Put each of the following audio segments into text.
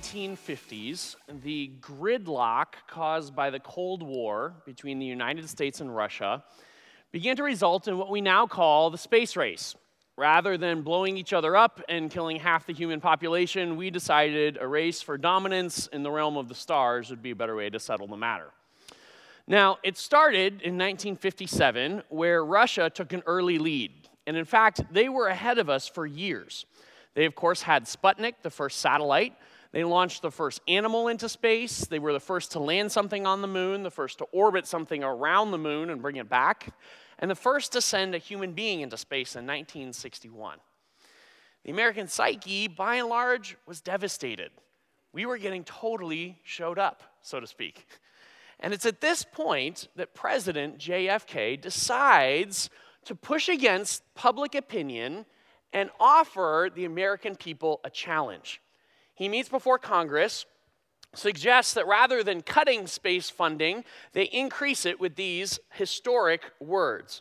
1950s, the gridlock caused by the Cold War between the United States and Russia began to result in what we now call the space race. Rather than blowing each other up and killing half the human population, we decided a race for dominance in the realm of the stars would be a better way to settle the matter. Now, it started in 1957, where Russia took an early lead. And in fact, they were ahead of us for years. They, of course, had Sputnik, the first satellite. They launched the first animal into space. They were the first to land something on the moon, the first to orbit something around the moon and bring it back, and the first to send a human being into space in 1961. The American psyche, by and large, was devastated. We were getting totally showed up, so to speak. And it's at this point that President JFK decides to push against public opinion and offer the American people a challenge. He meets before Congress, suggests that rather than cutting space funding, they increase it with these historic words.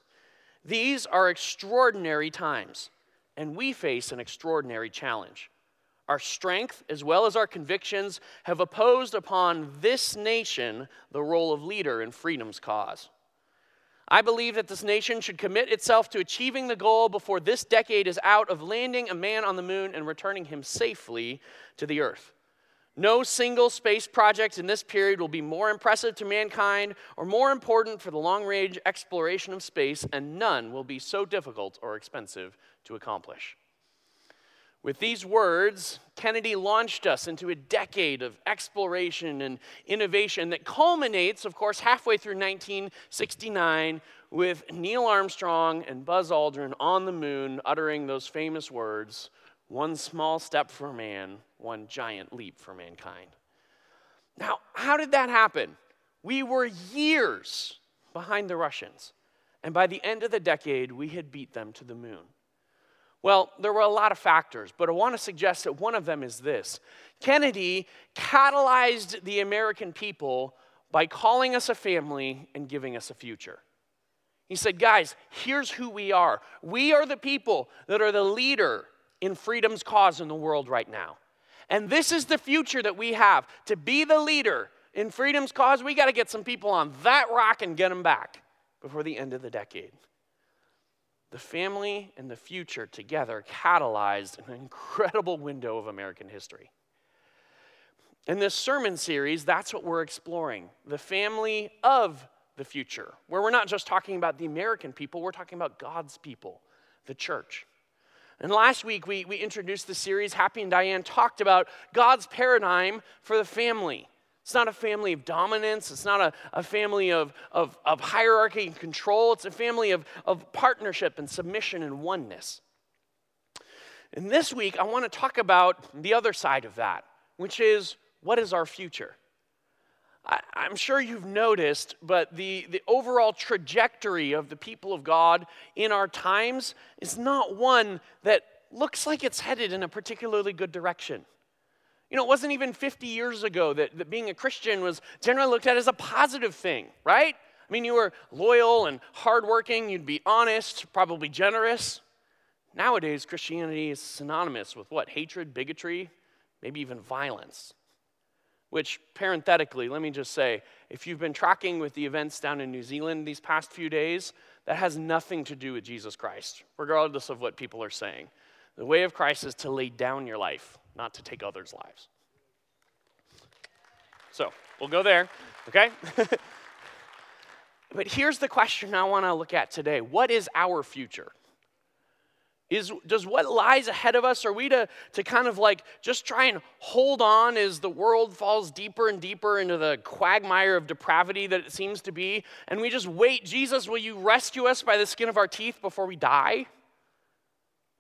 These are extraordinary times, and we face an extraordinary challenge. Our strength, as well as our convictions, have opposed upon this nation the role of leader in freedom's cause. I believe that this nation should commit itself to achieving the goal before this decade is out of landing a man on the moon and returning him safely to the earth. No single space project in this period will be more impressive to mankind or more important for the long range exploration of space, and none will be so difficult or expensive to accomplish. With these words, Kennedy launched us into a decade of exploration and innovation that culminates, of course, halfway through 1969 with Neil Armstrong and Buzz Aldrin on the moon uttering those famous words one small step for man, one giant leap for mankind. Now, how did that happen? We were years behind the Russians, and by the end of the decade, we had beat them to the moon. Well, there were a lot of factors, but I want to suggest that one of them is this Kennedy catalyzed the American people by calling us a family and giving us a future. He said, Guys, here's who we are. We are the people that are the leader in freedom's cause in the world right now. And this is the future that we have. To be the leader in freedom's cause, we got to get some people on that rock and get them back before the end of the decade. The family and the future together catalyzed an incredible window of American history. In this sermon series, that's what we're exploring the family of the future, where we're not just talking about the American people, we're talking about God's people, the church. And last week, we, we introduced the series. Happy and Diane talked about God's paradigm for the family. It's not a family of dominance. It's not a, a family of, of, of hierarchy and control. It's a family of, of partnership and submission and oneness. And this week, I want to talk about the other side of that, which is what is our future? I, I'm sure you've noticed, but the, the overall trajectory of the people of God in our times is not one that looks like it's headed in a particularly good direction. You know, it wasn't even 50 years ago that, that being a Christian was generally looked at as a positive thing, right? I mean, you were loyal and hardworking, you'd be honest, probably generous. Nowadays, Christianity is synonymous with what? Hatred, bigotry, maybe even violence. Which, parenthetically, let me just say if you've been tracking with the events down in New Zealand these past few days, that has nothing to do with Jesus Christ, regardless of what people are saying. The way of Christ is to lay down your life, not to take others' lives. So, we'll go there, okay? but here's the question I want to look at today What is our future? Is, does what lies ahead of us, are we to, to kind of like just try and hold on as the world falls deeper and deeper into the quagmire of depravity that it seems to be? And we just wait, Jesus, will you rescue us by the skin of our teeth before we die?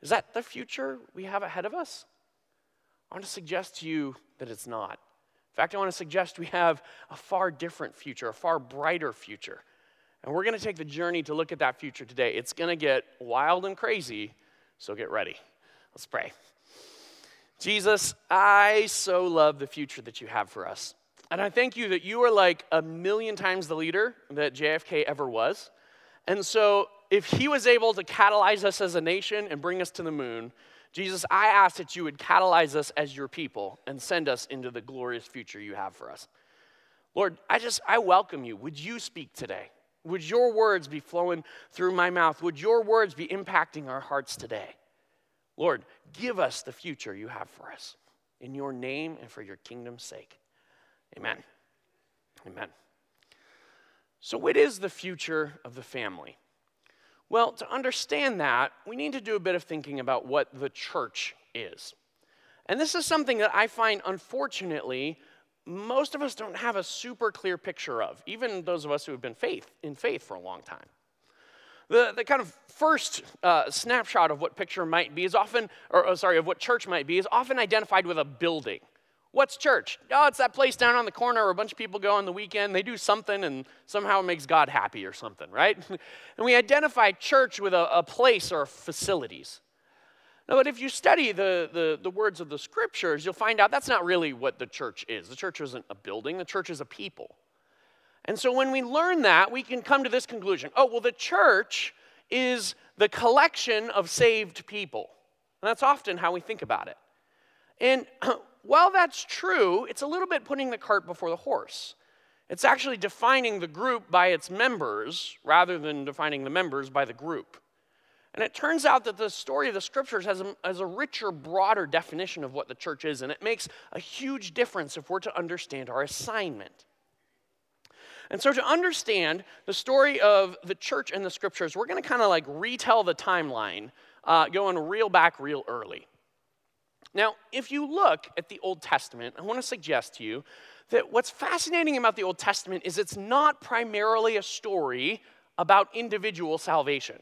Is that the future we have ahead of us? I want to suggest to you that it's not. In fact, I want to suggest we have a far different future, a far brighter future. And we're going to take the journey to look at that future today. It's going to get wild and crazy, so get ready. Let's pray. Jesus, I so love the future that you have for us. And I thank you that you are like a million times the leader that JFK ever was. And so, if he was able to catalyze us as a nation and bring us to the moon, Jesus, I ask that you would catalyze us as your people and send us into the glorious future you have for us. Lord, I just, I welcome you. Would you speak today? Would your words be flowing through my mouth? Would your words be impacting our hearts today? Lord, give us the future you have for us. In your name and for your kingdom's sake. Amen. Amen. So, what is the future of the family? Well, to understand that, we need to do a bit of thinking about what the church is. And this is something that I find, unfortunately, most of us don't have a super clear picture of, even those of us who have been faith, in faith for a long time. The, the kind of first uh, snapshot of what picture might be is often, or oh, sorry, of what church might be, is often identified with a building. What's church? Oh, it's that place down on the corner where a bunch of people go on the weekend. They do something and somehow it makes God happy or something, right? and we identify church with a, a place or facilities. No, but if you study the, the, the words of the scriptures, you'll find out that's not really what the church is. The church isn't a building, the church is a people. And so when we learn that, we can come to this conclusion oh, well, the church is the collection of saved people. And that's often how we think about it. And while that's true, it's a little bit putting the cart before the horse. It's actually defining the group by its members rather than defining the members by the group. And it turns out that the story of the scriptures has a, has a richer, broader definition of what the church is, and it makes a huge difference if we're to understand our assignment. And so, to understand the story of the church and the scriptures, we're going to kind of like retell the timeline, uh, going real back, real early. Now, if you look at the Old Testament, I want to suggest to you that what's fascinating about the Old Testament is it's not primarily a story about individual salvation.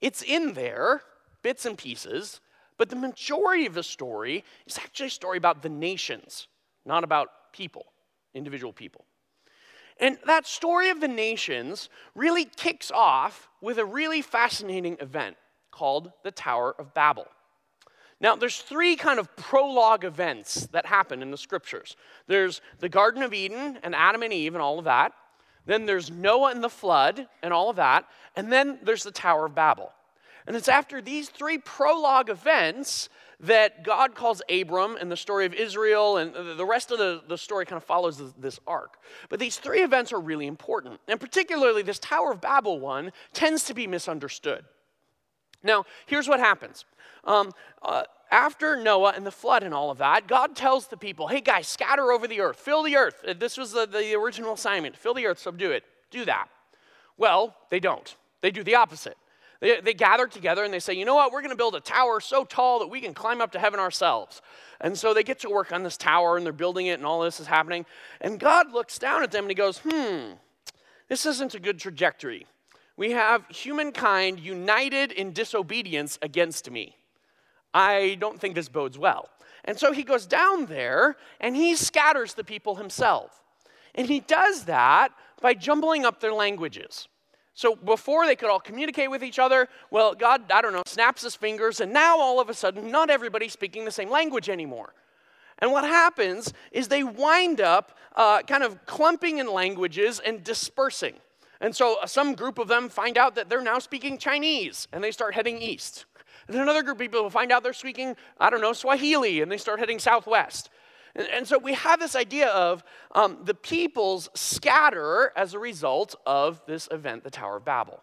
It's in there, bits and pieces, but the majority of the story is actually a story about the nations, not about people, individual people. And that story of the nations really kicks off with a really fascinating event called the Tower of Babel. Now, there's three kind of prologue events that happen in the scriptures. There's the Garden of Eden and Adam and Eve and all of that. Then there's Noah and the flood and all of that. And then there's the Tower of Babel. And it's after these three prologue events that God calls Abram and the story of Israel, and the rest of the, the story kind of follows this arc. But these three events are really important. And particularly, this Tower of Babel one tends to be misunderstood. Now, here's what happens. Um, uh, after Noah and the flood and all of that, God tells the people, hey guys, scatter over the earth, fill the earth. Uh, this was the, the original assignment fill the earth, subdue it. Do that. Well, they don't. They do the opposite. They, they gather together and they say, you know what, we're going to build a tower so tall that we can climb up to heaven ourselves. And so they get to work on this tower and they're building it and all this is happening. And God looks down at them and he goes, hmm, this isn't a good trajectory we have humankind united in disobedience against me. I don't think this bodes well. And so he goes down there and he scatters the people himself. And he does that by jumbling up their languages. So before they could all communicate with each other, well, God, I don't know, snaps his fingers, and now all of a sudden, not everybody's speaking the same language anymore. And what happens is they wind up uh, kind of clumping in languages and dispersing. And so uh, some group of them find out that they're now speaking Chinese and they start heading east. And another group of people find out they're speaking, I don't know, Swahili and they start heading southwest. And, and so we have this idea of um, the peoples scatter as a result of this event, the Tower of Babel.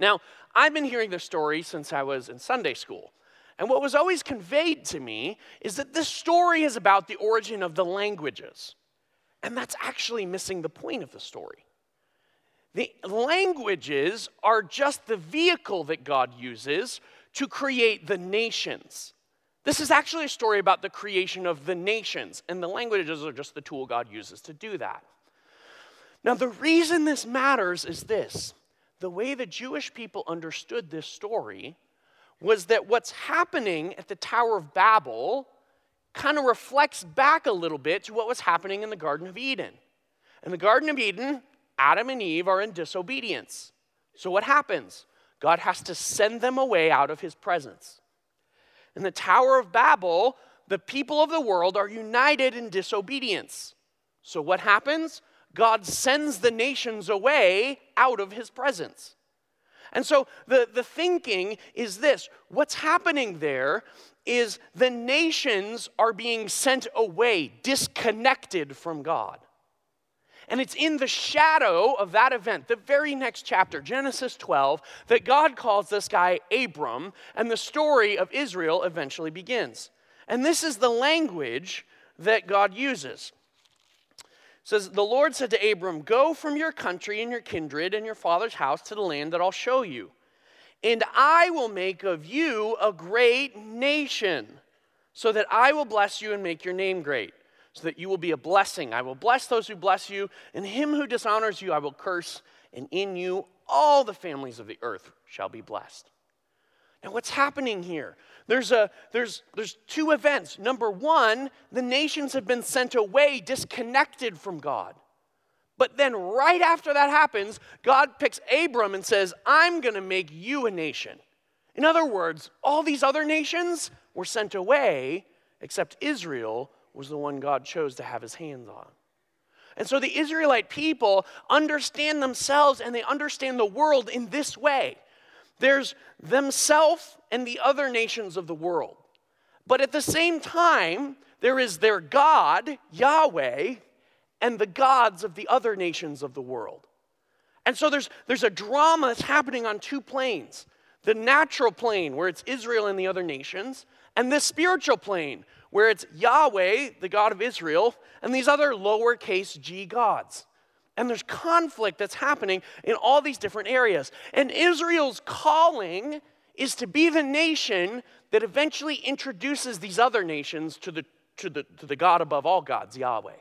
Now, I've been hearing this story since I was in Sunday school. And what was always conveyed to me is that this story is about the origin of the languages. And that's actually missing the point of the story. The languages are just the vehicle that God uses to create the nations. This is actually a story about the creation of the nations, and the languages are just the tool God uses to do that. Now, the reason this matters is this the way the Jewish people understood this story was that what's happening at the Tower of Babel kind of reflects back a little bit to what was happening in the Garden of Eden. In the Garden of Eden, Adam and Eve are in disobedience. So what happens? God has to send them away out of his presence. In the Tower of Babel, the people of the world are united in disobedience. So what happens? God sends the nations away out of his presence. And so the, the thinking is this what's happening there is the nations are being sent away, disconnected from God. And it's in the shadow of that event, the very next chapter, Genesis 12, that God calls this guy Abram, and the story of Israel eventually begins. And this is the language that God uses. It says, The Lord said to Abram, Go from your country and your kindred and your father's house to the land that I'll show you. And I will make of you a great nation, so that I will bless you and make your name great so that you will be a blessing. I will bless those who bless you, and him who dishonors you I will curse, and in you all the families of the earth shall be blessed. Now, what's happening here? There's, a, there's, there's two events. Number one, the nations have been sent away, disconnected from God. But then, right after that happens, God picks Abram and says, I'm going to make you a nation. In other words, all these other nations were sent away, except Israel was the one God chose to have his hands on. And so the Israelite people understand themselves and they understand the world in this way there's themselves and the other nations of the world. But at the same time, there is their God, Yahweh, and the gods of the other nations of the world. And so there's, there's a drama that's happening on two planes the natural plane, where it's Israel and the other nations, and the spiritual plane, where it's Yahweh, the God of Israel, and these other lowercase g gods. And there's conflict that's happening in all these different areas. And Israel's calling is to be the nation that eventually introduces these other nations to the, to the, to the God above all gods, Yahweh.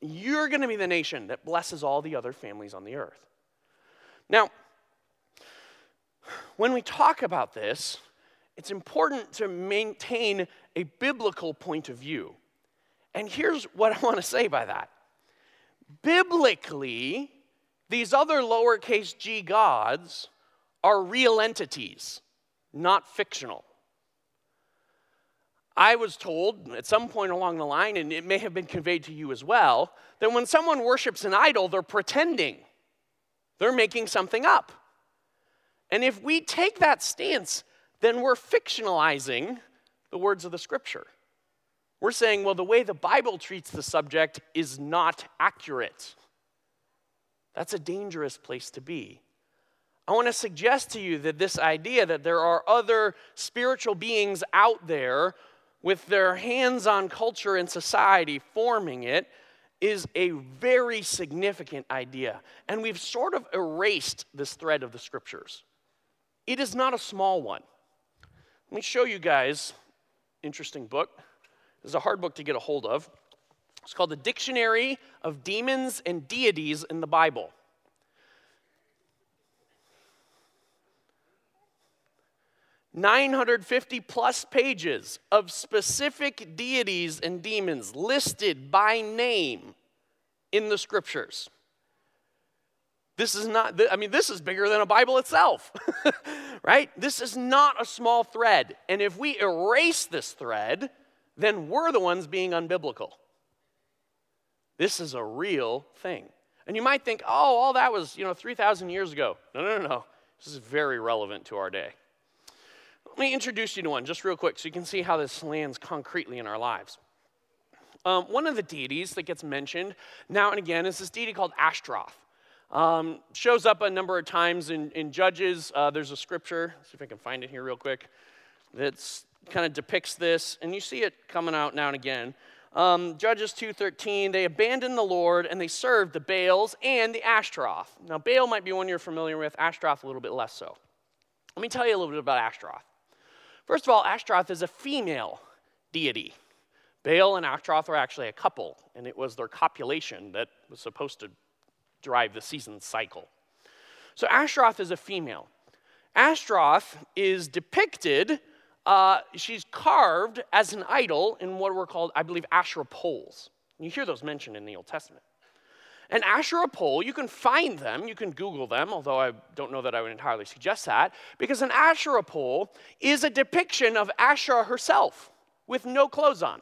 You're going to be the nation that blesses all the other families on the earth. Now, when we talk about this, it's important to maintain a biblical point of view. And here's what I want to say by that biblically, these other lowercase g gods are real entities, not fictional. I was told at some point along the line, and it may have been conveyed to you as well, that when someone worships an idol, they're pretending. They're making something up. And if we take that stance, then we're fictionalizing the words of the scripture. We're saying, well, the way the Bible treats the subject is not accurate. That's a dangerous place to be. I want to suggest to you that this idea that there are other spiritual beings out there with their hands on culture and society forming it is a very significant idea. And we've sort of erased this thread of the scriptures. It is not a small one. Let me show you guys interesting book. Is a hard book to get a hold of. It's called The Dictionary of Demons and Deities in the Bible. Nine hundred fifty plus pages of specific deities and demons listed by name in the scriptures. This is not, I mean, this is bigger than a Bible itself, right? This is not a small thread. And if we erase this thread, then we're the ones being unbiblical. This is a real thing. And you might think, oh, all that was, you know, 3,000 years ago. No, no, no, no. This is very relevant to our day. Let me introduce you to one just real quick so you can see how this lands concretely in our lives. Um, one of the deities that gets mentioned now and again is this deity called Ashtaroth. Um, shows up a number of times in, in Judges. Uh, there's a scripture, see if I can find it here real quick, that kind of depicts this, and you see it coming out now and again. Um, Judges 2:13, they abandoned the Lord and they served the Baals and the Ashtaroth. Now, Baal might be one you're familiar with, Ashtaroth a little bit less so. Let me tell you a little bit about Ashtaroth. First of all, Ashtaroth is a female deity. Baal and Ashtaroth are actually a couple, and it was their copulation that was supposed to drive the season cycle. So Ashtaroth is a female. Ashtaroth is depicted uh, she's carved as an idol in what were called, I believe, Asherah poles. You hear those mentioned in the Old Testament. An Asherah pole, you can find them, you can Google them, although I don't know that I would entirely suggest that, because an Asherah pole is a depiction of Asherah herself with no clothes on.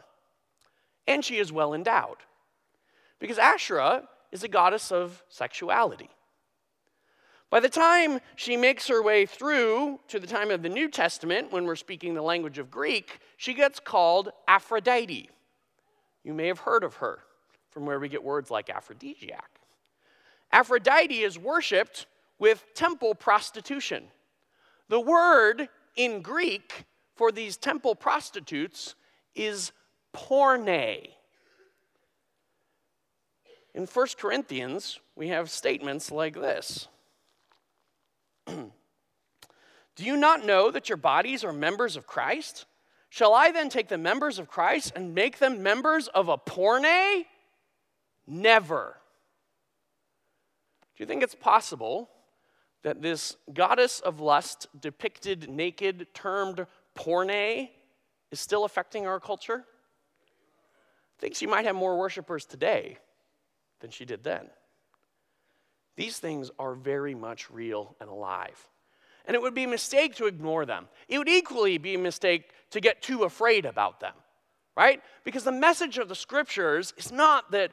And she is well endowed. Because Asherah is a goddess of sexuality. By the time she makes her way through to the time of the New Testament, when we're speaking the language of Greek, she gets called Aphrodite. You may have heard of her from where we get words like aphrodisiac. Aphrodite is worshiped with temple prostitution. The word in Greek for these temple prostitutes is porne. In 1 Corinthians, we have statements like this Do you not know that your bodies are members of Christ? Shall I then take the members of Christ and make them members of a porne? Never. Do you think it's possible that this goddess of lust, depicted naked, termed porne, is still affecting our culture? I think she might have more worshipers today than she did then. These things are very much real and alive. And it would be a mistake to ignore them. It would equally be a mistake to get too afraid about them, right? Because the message of the scriptures is not that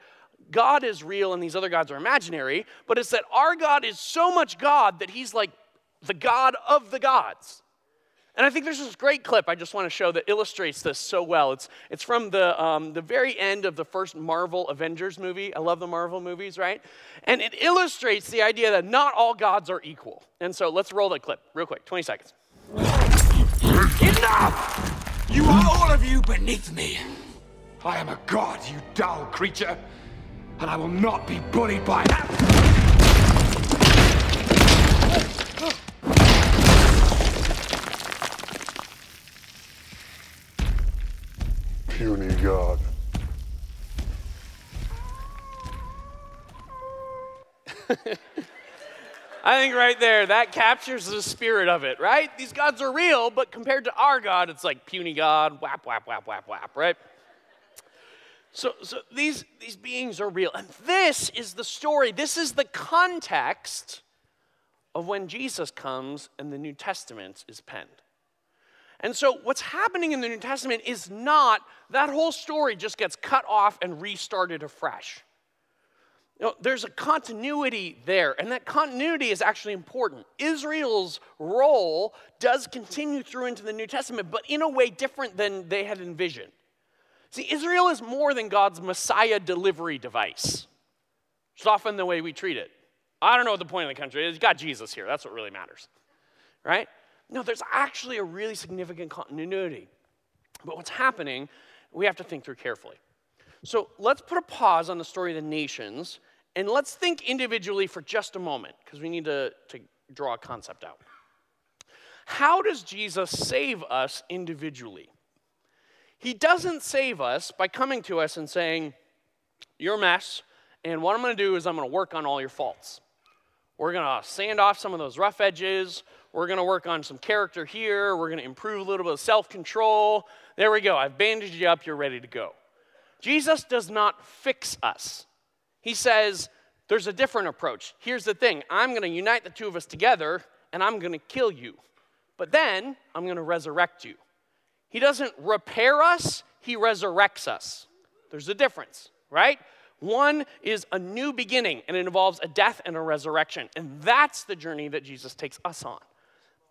God is real and these other gods are imaginary, but it's that our God is so much God that he's like the God of the gods. And I think there's this great clip I just want to show that illustrates this so well. It's, it's from the, um, the very end of the first Marvel Avengers movie. I love the Marvel movies, right? And it illustrates the idea that not all gods are equal. And so let's roll that clip real quick 20 seconds. Enough! You are all of you beneath me. I am a god, you dull creature, and I will not be bullied by that. Puny God. I think right there, that captures the spirit of it, right? These gods are real, but compared to our God, it's like puny God, whap, whap, whap, whap, whap, right? So, so these, these beings are real. And this is the story, this is the context of when Jesus comes and the New Testament is penned. And so, what's happening in the New Testament is not that whole story just gets cut off and restarted afresh. There's a continuity there, and that continuity is actually important. Israel's role does continue through into the New Testament, but in a way different than they had envisioned. See, Israel is more than God's Messiah delivery device. It's often the way we treat it. I don't know what the point of the country is. You got Jesus here. That's what really matters, right? No, there's actually a really significant continuity. But what's happening, we have to think through carefully. So let's put a pause on the story of the nations and let's think individually for just a moment because we need to, to draw a concept out. How does Jesus save us individually? He doesn't save us by coming to us and saying, You're a mess, and what I'm going to do is I'm going to work on all your faults. We're going to sand off some of those rough edges. We're going to work on some character here. We're going to improve a little bit of self control. There we go. I've bandaged you up. You're ready to go. Jesus does not fix us. He says, there's a different approach. Here's the thing I'm going to unite the two of us together and I'm going to kill you. But then I'm going to resurrect you. He doesn't repair us, He resurrects us. There's a difference, right? One is a new beginning and it involves a death and a resurrection. And that's the journey that Jesus takes us on.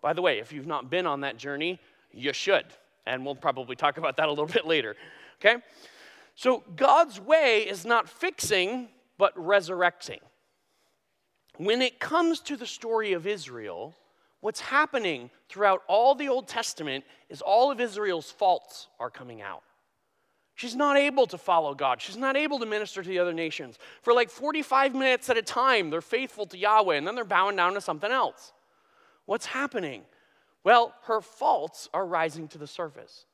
By the way, if you've not been on that journey, you should. And we'll probably talk about that a little bit later. Okay? So God's way is not fixing, but resurrecting. When it comes to the story of Israel, what's happening throughout all the Old Testament is all of Israel's faults are coming out. She's not able to follow God. She's not able to minister to the other nations. For like 45 minutes at a time, they're faithful to Yahweh, and then they're bowing down to something else. What's happening? Well, her faults are rising to the surface.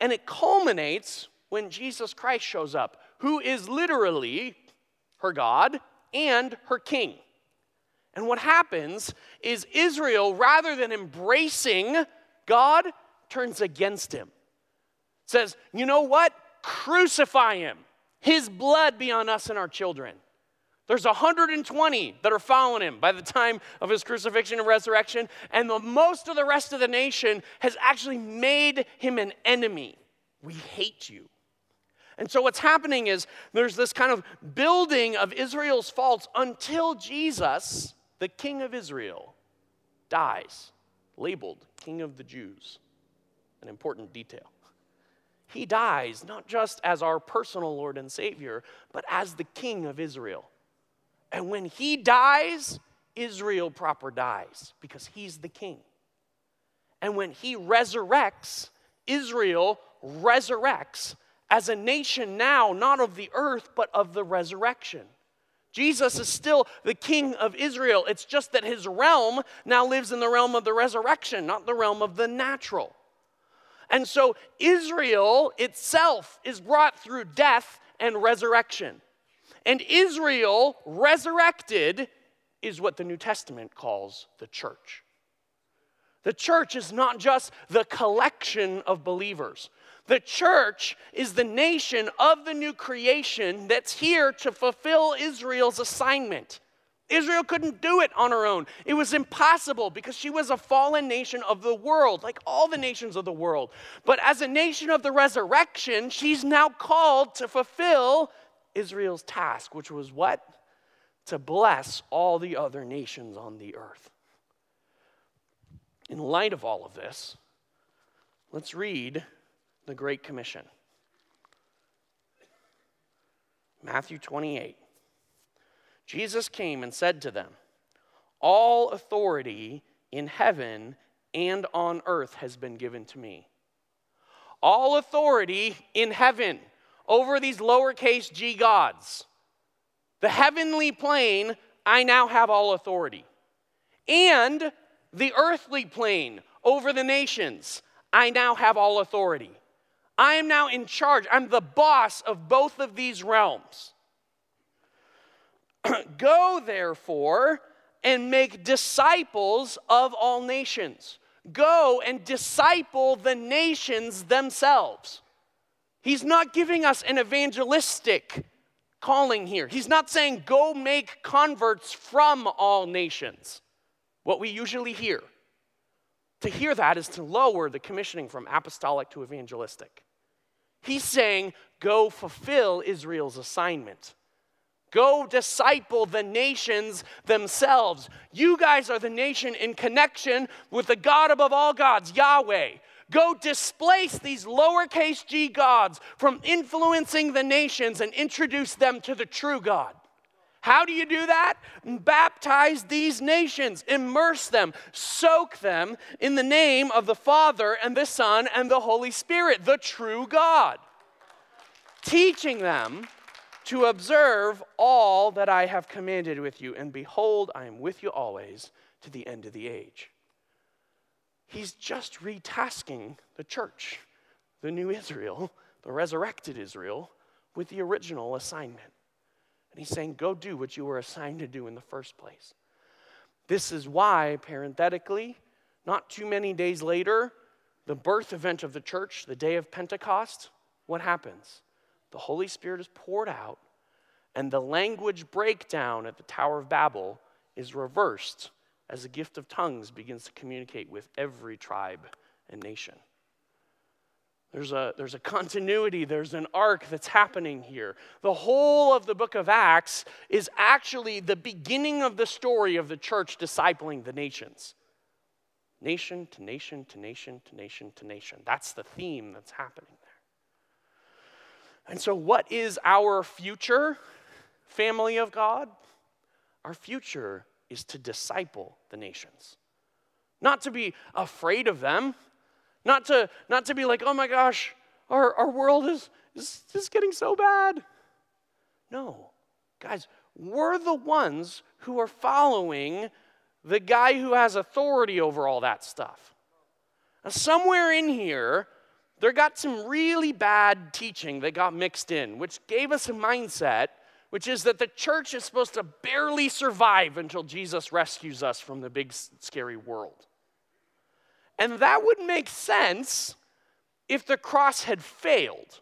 And it culminates when Jesus Christ shows up, who is literally her God and her king. And what happens is Israel, rather than embracing God, turns against him. Says, you know what? Crucify him. His blood be on us and our children. There's 120 that are following him by the time of his crucifixion and resurrection, and the, most of the rest of the nation has actually made him an enemy. We hate you. And so what's happening is there's this kind of building of Israel's faults until Jesus, the king of Israel, dies, labeled king of the Jews. An important detail. He dies not just as our personal Lord and Savior, but as the king of Israel. And when he dies, Israel proper dies because he's the king. And when he resurrects, Israel resurrects as a nation now, not of the earth, but of the resurrection. Jesus is still the king of Israel. It's just that his realm now lives in the realm of the resurrection, not the realm of the natural. And so Israel itself is brought through death and resurrection. And Israel resurrected is what the New Testament calls the church. The church is not just the collection of believers. The church is the nation of the new creation that's here to fulfill Israel's assignment. Israel couldn't do it on her own. It was impossible because she was a fallen nation of the world, like all the nations of the world. But as a nation of the resurrection, she's now called to fulfill Israel's task, which was what? To bless all the other nations on the earth. In light of all of this, let's read the Great Commission. Matthew 28. Jesus came and said to them, All authority in heaven and on earth has been given to me. All authority in heaven over these lowercase g gods. The heavenly plane, I now have all authority. And the earthly plane over the nations, I now have all authority. I am now in charge. I'm the boss of both of these realms. Go, therefore, and make disciples of all nations. Go and disciple the nations themselves. He's not giving us an evangelistic calling here. He's not saying, go make converts from all nations, what we usually hear. To hear that is to lower the commissioning from apostolic to evangelistic. He's saying, go fulfill Israel's assignment. Go disciple the nations themselves. You guys are the nation in connection with the God above all gods, Yahweh. Go displace these lowercase g gods from influencing the nations and introduce them to the true God. How do you do that? Baptize these nations, immerse them, soak them in the name of the Father and the Son and the Holy Spirit, the true God, teaching them to observe all that I have commanded with you. And behold, I am with you always to the end of the age. He's just retasking the church, the new Israel, the resurrected Israel, with the original assignment. And he's saying, go do what you were assigned to do in the first place. This is why, parenthetically, not too many days later, the birth event of the church, the day of Pentecost, what happens? The Holy Spirit is poured out, and the language breakdown at the Tower of Babel is reversed as the gift of tongues begins to communicate with every tribe and nation. There's a, there's a continuity, there's an arc that's happening here. The whole of the book of Acts is actually the beginning of the story of the church discipling the nations. Nation to nation to nation to nation to nation. That's the theme that's happening there. And so, what is our future, family of God? Our future is to disciple the nations, not to be afraid of them, not to, not to be like, oh my gosh, our, our world is, is, getting so bad. No, guys, we're the ones who are following the guy who has authority over all that stuff. Now, somewhere in here, there got some really bad teaching that got mixed in, which gave us a mindset, which is that the church is supposed to barely survive until Jesus rescues us from the big, scary world. And that would make sense if the cross had failed.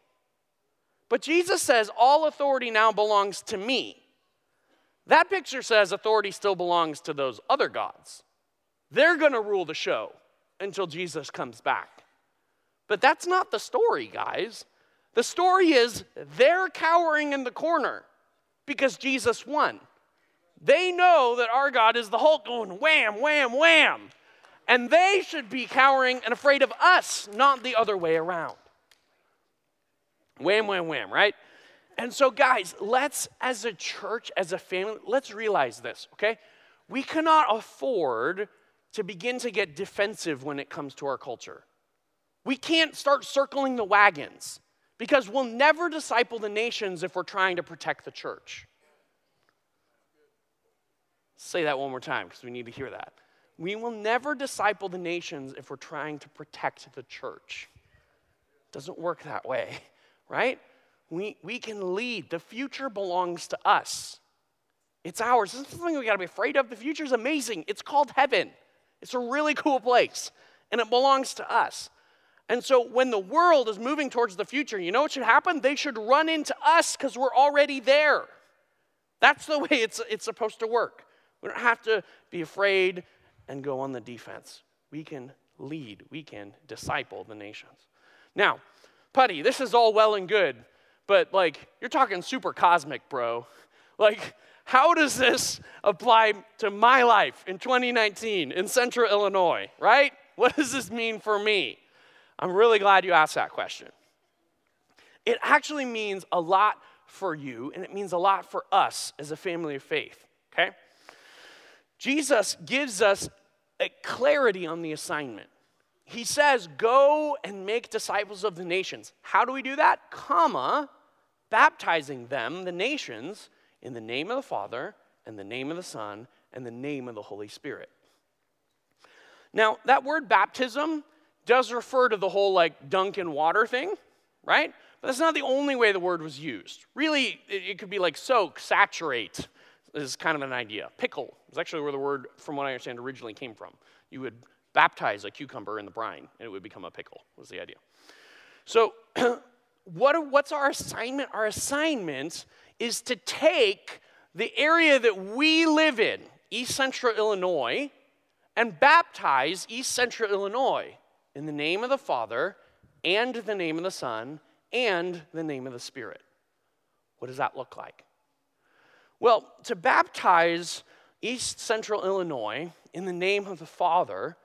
But Jesus says, All authority now belongs to me. That picture says authority still belongs to those other gods. They're going to rule the show until Jesus comes back. But that's not the story, guys. The story is they're cowering in the corner because Jesus won. They know that our God is the Hulk going wham, wham, wham. And they should be cowering and afraid of us, not the other way around. Wham, wham, wham, right? And so, guys, let's, as a church, as a family, let's realize this, okay? We cannot afford to begin to get defensive when it comes to our culture. We can't start circling the wagons because we'll never disciple the nations if we're trying to protect the church. Say that one more time because we need to hear that. We will never disciple the nations if we're trying to protect the church. It doesn't work that way, right? We, we can lead. The future belongs to us. It's ours. This is something we got to be afraid of. The future is amazing. It's called heaven. It's a really cool place, and it belongs to us. And so when the world is moving towards the future, you know what should happen? They should run into us because we're already there. That's the way it's, it's supposed to work. We don't have to be afraid and go on the defense. We can lead, we can disciple the nations. Now, Putty, this is all well and good, but like, you're talking super cosmic, bro. Like, how does this apply to my life in 2019 in central Illinois, right? What does this mean for me? I'm really glad you asked that question. It actually means a lot for you, and it means a lot for us as a family of faith, okay? Jesus gives us a clarity on the assignment. He says, Go and make disciples of the nations. How do we do that? Comma, baptizing them, the nations, in the name of the Father, and the name of the Son, and the name of the Holy Spirit. Now, that word baptism does refer to the whole like dunk in water thing, right? But that's not the only way the word was used. Really, it, could be like soak, saturate, is kind of an idea. Pickle is actually where the word, from what I understand, originally came from. You would baptize a cucumber in the brine, and it would become a pickle, was the idea. So, what, what's our assignment? Our assignment is to take the area that we live in, East Central Illinois, and baptize East Central Illinois in the name of the Father and the name of the Son and the name of the Spirit. What does that look like? Well, to baptize East Central Illinois in the name of the Father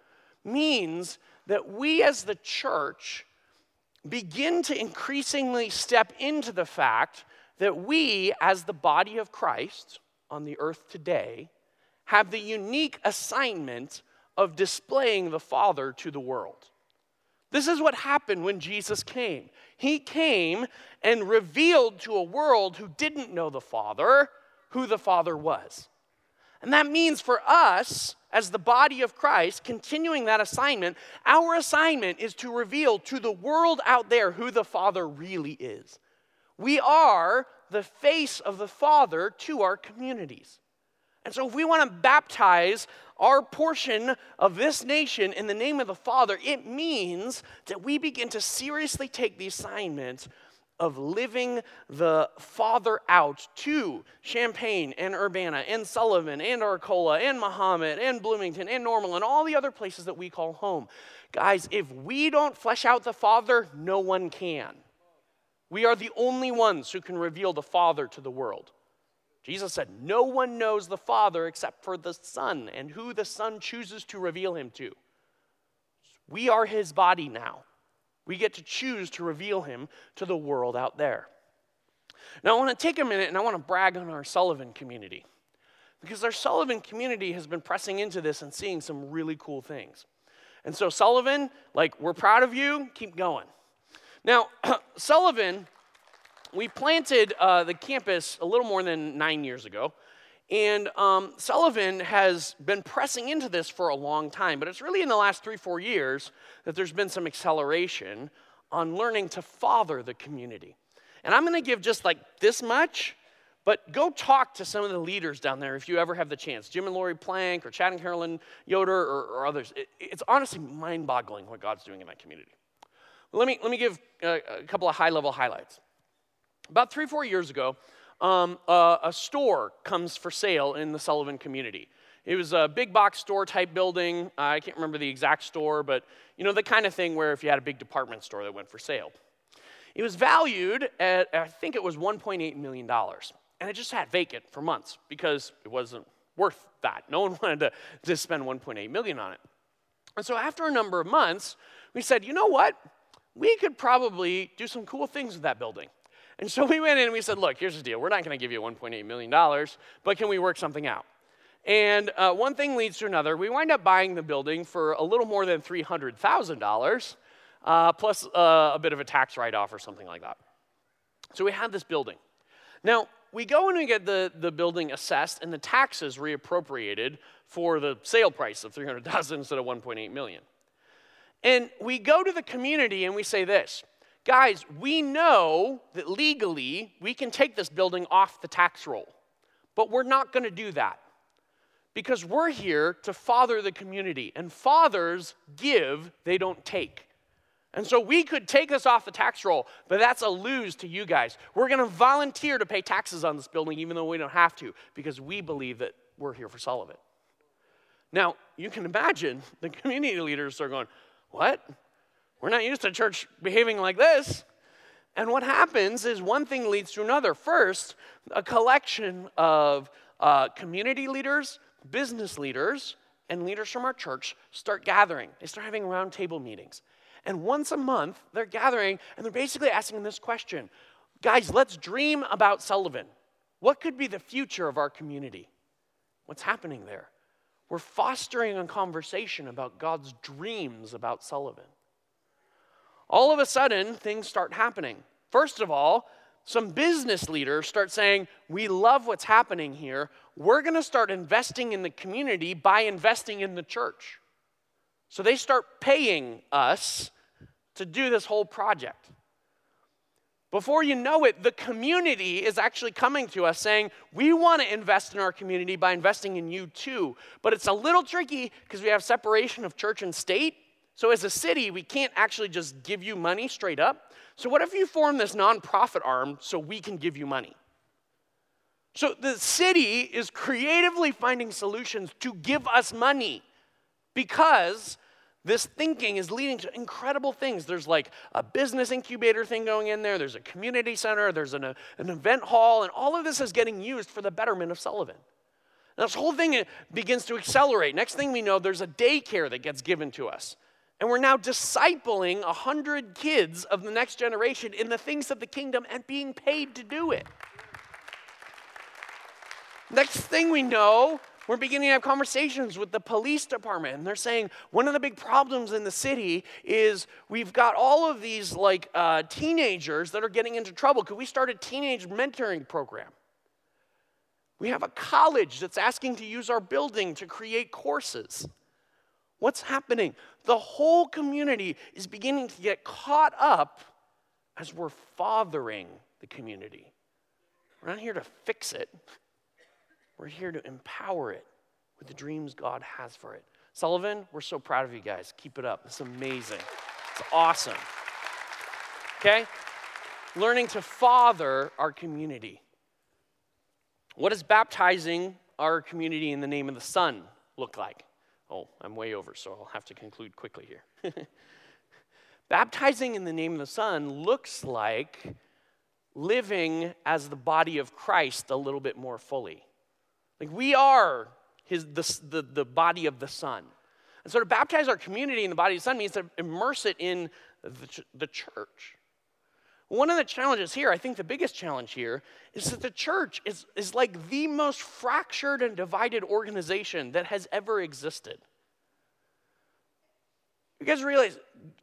means that we as the church begin to increasingly step into the fact that we, as the body of Christ on the earth today, have the unique assignment of displaying the Father to the world. This is what happened when Jesus came. He came and revealed to a world who didn't know the Father who the Father was. And that means for us, as the body of Christ, continuing that assignment, our assignment is to reveal to the world out there who the Father really is. We are the face of the Father to our communities. And so, if we want to baptize our portion of this nation in the name of the Father, it means that we begin to seriously take the assignment of living the Father out to Champaign and Urbana and Sullivan and Arcola and Mahomet and Bloomington and Normal and all the other places that we call home. Guys, if we don't flesh out the Father, no one can. We are the only ones who can reveal the Father to the world. Jesus said, No one knows the Father except for the Son, and who the Son chooses to reveal him to. We are his body now. We get to choose to reveal him to the world out there. Now, I want to take a minute and I want to brag on our Sullivan community because our Sullivan community has been pressing into this and seeing some really cool things. And so, Sullivan, like, we're proud of you, keep going. Now, Sullivan, we planted uh, the campus a little more than nine years ago. And um, Sullivan has been pressing into this for a long time, but it's really in the last three, four years that there's been some acceleration on learning to father the community. And I'm to give just like this much, But go talk to some of the leaders down there if you ever have the chance. Jim and Lori Plank or Chad and Carolyn Yoder or, or others. It, it's honestly mind boggling what God's doing in that community. Let me, let me give a, a couple of high level highlights. About three, four years ago, um, uh, a store comes for sale in the Sullivan community. It was a big box store type building. I can't remember the exact store, but you know, the kind of thing where if you had a big department store that went for sale. It was valued at, I think it was $1.8 million. And it just sat vacant for months because it wasn't worth that. No one wanted to, to spend 1.8 million on it. And so after a number of months, we said, you know what? We could probably do some cool things with that building. And so we went in and we said, look, here's the deal. We're not going to give you $1.8 million, but can we work something out? And uh, one thing leads to another. We wind up buying the building for a little more than $300,000, uh, plus uh, a bit of a tax write off or something like that. So we had this building. Now, we go and we get the, the building assessed and the taxes reappropriated for the sale price of 300,000 instead of $1.8 million. And we go to the community and we say this guys, we know that legally we can take this building off the tax roll, but we're not going to do that because we're here to father the community, and fathers give, they don't take. And so we could take this off the tax roll, but that's a lose to you guys. We're going to volunteer to pay taxes on this building even though we don't have to because we believe that we're here for Sullivan. Now, you can imagine the community leaders are going, What? We're not used to church behaving like this. And what happens is one thing leads to another. First, a collection of uh, community leaders, business leaders, and leaders from our church start gathering. They start having roundtable meetings. And once a month, they're gathering and they're basically asking this question Guys, let's dream about Sullivan. What could be the future of our community? What's happening there? We're fostering a conversation about God's dreams about Sullivan. All of a sudden, things start happening. First of all, some business leaders start saying, We love what's happening here. We're going to start investing in the community by investing in the church. So they start paying us to do this whole project. Before you know it, the community is actually coming to us saying, We want to invest in our community by investing in you too. But it's a little tricky because we have separation of church and state. So, as a city, we can't actually just give you money straight up. So, what if you form this nonprofit arm so we can give you money? So, the city is creatively finding solutions to give us money because this thinking is leading to incredible things. There's like a business incubator thing going in there, there's a community center, there's an, an event hall, and all of this is getting used for the betterment of Sullivan. Now, this whole thing begins to accelerate. Next thing we know, there's a daycare that gets given to us. And we're now discipling 100 kids of the next generation in the things of the kingdom and being paid to do it. Next thing we know, we're beginning to have conversations with the police department, and they're saying one of the big problems in the city is we've got all of these like uh, teenagers that are getting into trouble. Could we start a teenage mentoring program? We have a college that's asking to use our building to create courses. What's happening? The whole community is beginning to get caught up as we're fathering the community. We're not here to fix it. We're here to empower it with the dreams God has for it. Sullivan, we're so proud of you guys. Keep it up. It's amazing. It's awesome. Okay? Learning to father our community. What does baptizing our community in the name of the Son look like? Oh, I'm way over, so I'll have to conclude quickly here. Baptizing in the name of the Son looks like living as the body of Christ a little bit more fully. Like we are his, the, the, the body of the Son. And so to baptize our community in the body of the Son means to immerse it in the, the church. One of the challenges here, I think the biggest challenge here, is that the church is, is like the most fractured and divided organization that has ever existed. You guys realize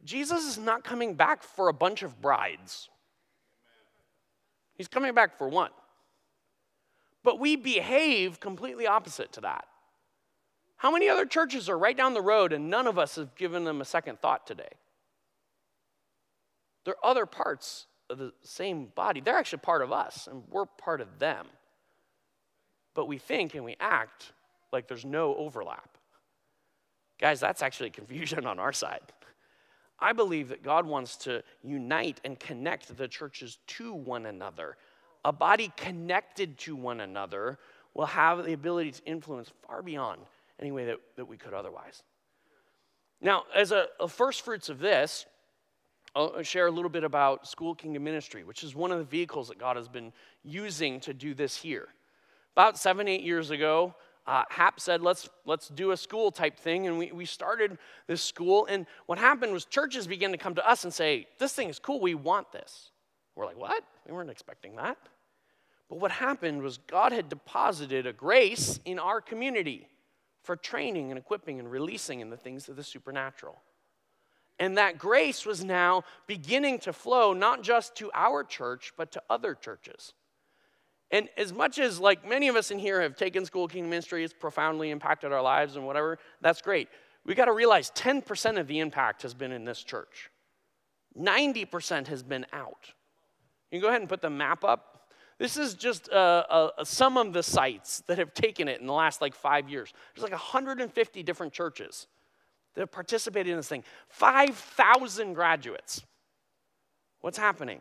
Jesus is not coming back for a bunch of brides, He's coming back for one. But we behave completely opposite to that. How many other churches are right down the road and none of us have given them a second thought today? There are other parts of the same body. They're actually part of us, and we're part of them. but we think and we act like there's no overlap. Guys, that's actually confusion on our side. I believe that God wants to unite and connect the churches to one another. A body connected to one another will have the ability to influence far beyond any way that, that we could otherwise. Now, as a, a first fruits of this, I'll share a little bit about School Kingdom Ministry, which is one of the vehicles that God has been using to do this here. About seven, eight years ago, uh, Hap said, let's, let's do a school type thing. And we, we started this school. And what happened was churches began to come to us and say, This thing is cool. We want this. We're like, What? We weren't expecting that. But what happened was God had deposited a grace in our community for training and equipping and releasing in the things of the supernatural. And that grace was now beginning to flow not just to our church, but to other churches. And as much as like many of us in here have taken School Kingdom Ministry, it's profoundly impacted our lives and whatever, that's great. We got to realize 10% of the impact has been in this church. 90% has been out. You can go ahead and put the map up. This is just uh, uh, some of the sites that have taken it in the last like five years. There's like 150 different churches that participated in this thing. 5,000 graduates. What's happening?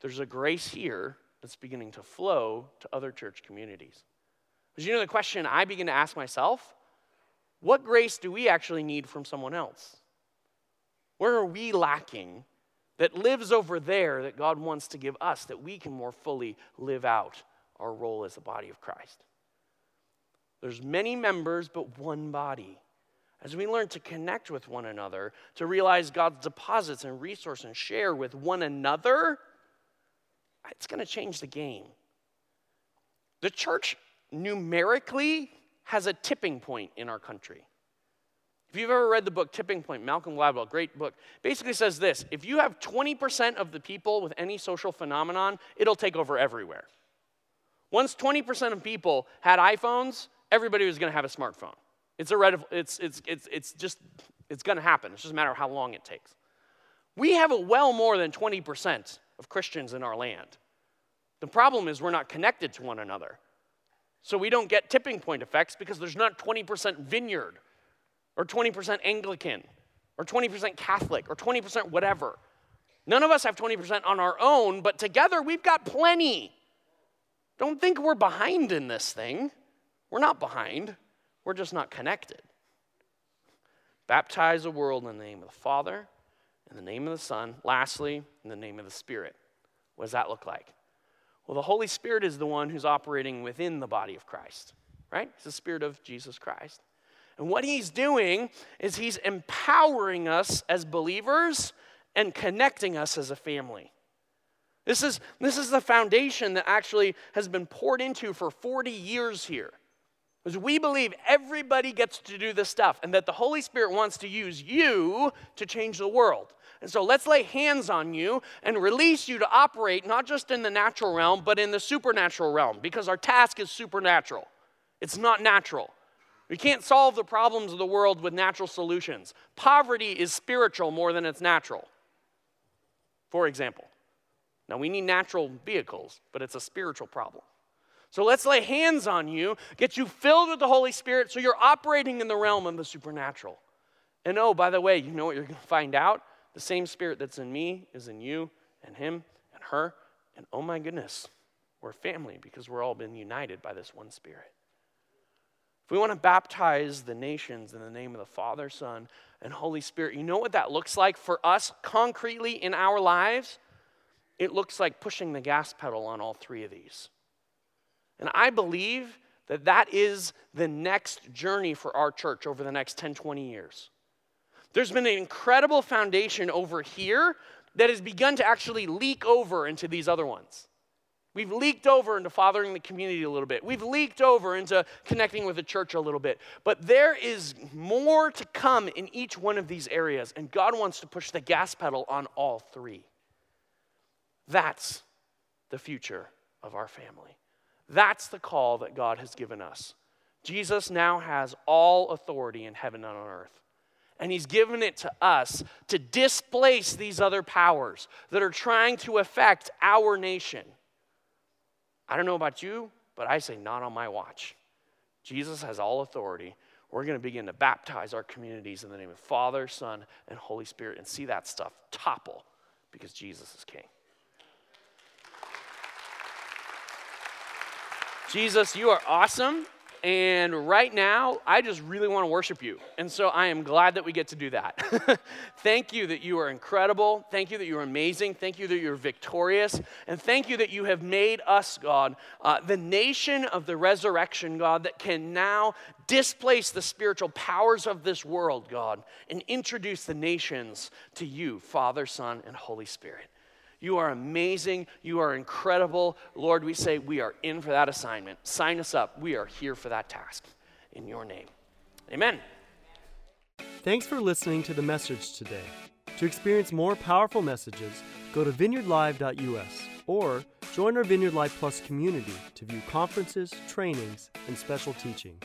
There's a grace here that's beginning to flow to other church communities. Because you know the question I begin to ask myself? What grace do we actually need from someone else? Where are we lacking that lives over there that God wants to give us that we can more fully live out our role as the body of Christ? There's many members, but one body. As we learn to connect with one another, to realize God's deposits and resource and share with one another, it's going to change the game. The church numerically has a tipping point in our country. If you've ever read the book Tipping Point, Malcolm Gladwell, great book, basically says this if you have 20% of the people with any social phenomenon, it'll take over everywhere. Once 20% of people had iPhones, everybody was going to have a smartphone. It's, a red, it's, it's, it's, it's just, it's going to happen. It's just a matter of how long it takes. We have a well more than 20% of Christians in our land. The problem is we're not connected to one another. So we don't get tipping point effects because there's not 20% vineyard or 20% Anglican or 20% Catholic or 20% whatever. None of us have 20% on our own, but together we've got plenty. Don't think we're behind in this thing. We're not behind, we're just not connected. Baptize the world in the name of the Father, in the name of the Son, lastly, in the name of the Spirit. What does that look like? Well, the Holy Spirit is the one who's operating within the body of Christ, right? It's the Spirit of Jesus Christ. And what he's doing is he's empowering us as believers and connecting us as a family. This is, this is the foundation that actually has been poured into for 40 years here. Because we believe everybody gets to do this stuff and that the Holy Spirit wants to use you to change the world. And so let's lay hands on you and release you to operate not just in the natural realm, but in the supernatural realm, because our task is supernatural. It's not natural. We can't solve the problems of the world with natural solutions. Poverty is spiritual more than it's natural, for example. Now, we need natural vehicles, but it's a spiritual problem. So let's lay hands on you, get you filled with the Holy Spirit so you're operating in the realm of the supernatural. And oh, by the way, you know what you're going to find out? The same spirit that's in me is in you and him and her. And oh my goodness, we're family because we're all been united by this one spirit. If we want to baptize the nations in the name of the Father, Son, and Holy Spirit, you know what that looks like for us concretely in our lives? It looks like pushing the gas pedal on all three of these. And I believe that that is the next journey for our church over the next 10, 20 years. There's been an incredible foundation over here that has begun to actually leak over into these other ones. We've leaked over into fathering the community a little bit. We've leaked over into connecting with the church a little bit. But there is more to come in each one of these areas, and God wants to push the gas pedal on all three. That's the future of our family. That's the call that God has given us. Jesus now has all authority in heaven and on earth and He's given it to us to displace these other powers that are trying to affect our nation. I don't know about you, But I say, not on my watch. Jesus has all authority. We're going to begin to baptize our communities in the name of Father, Son, and Holy Spirit and see that stuff topple because Jesus is King. Jesus, you are awesome. And right now, I just really want to worship you. And so I am glad that we get to do that. thank you that you are incredible. Thank you that you're amazing. Thank you that you're victorious. And thank you that you have made us, God, uh, the nation of the resurrection, God, that can now displace the spiritual powers of this world, God, and introduce the nations to you, Father, Son, and Holy Spirit. You are amazing. You are incredible. Lord, we say we are in for that assignment. Sign us up. We are here for that task. In your name. Amen. Thanks for listening to the message today. To experience more powerful messages, go to vineyardlive.us or join our Vineyard Live Plus community to view conferences, trainings, and special teachings.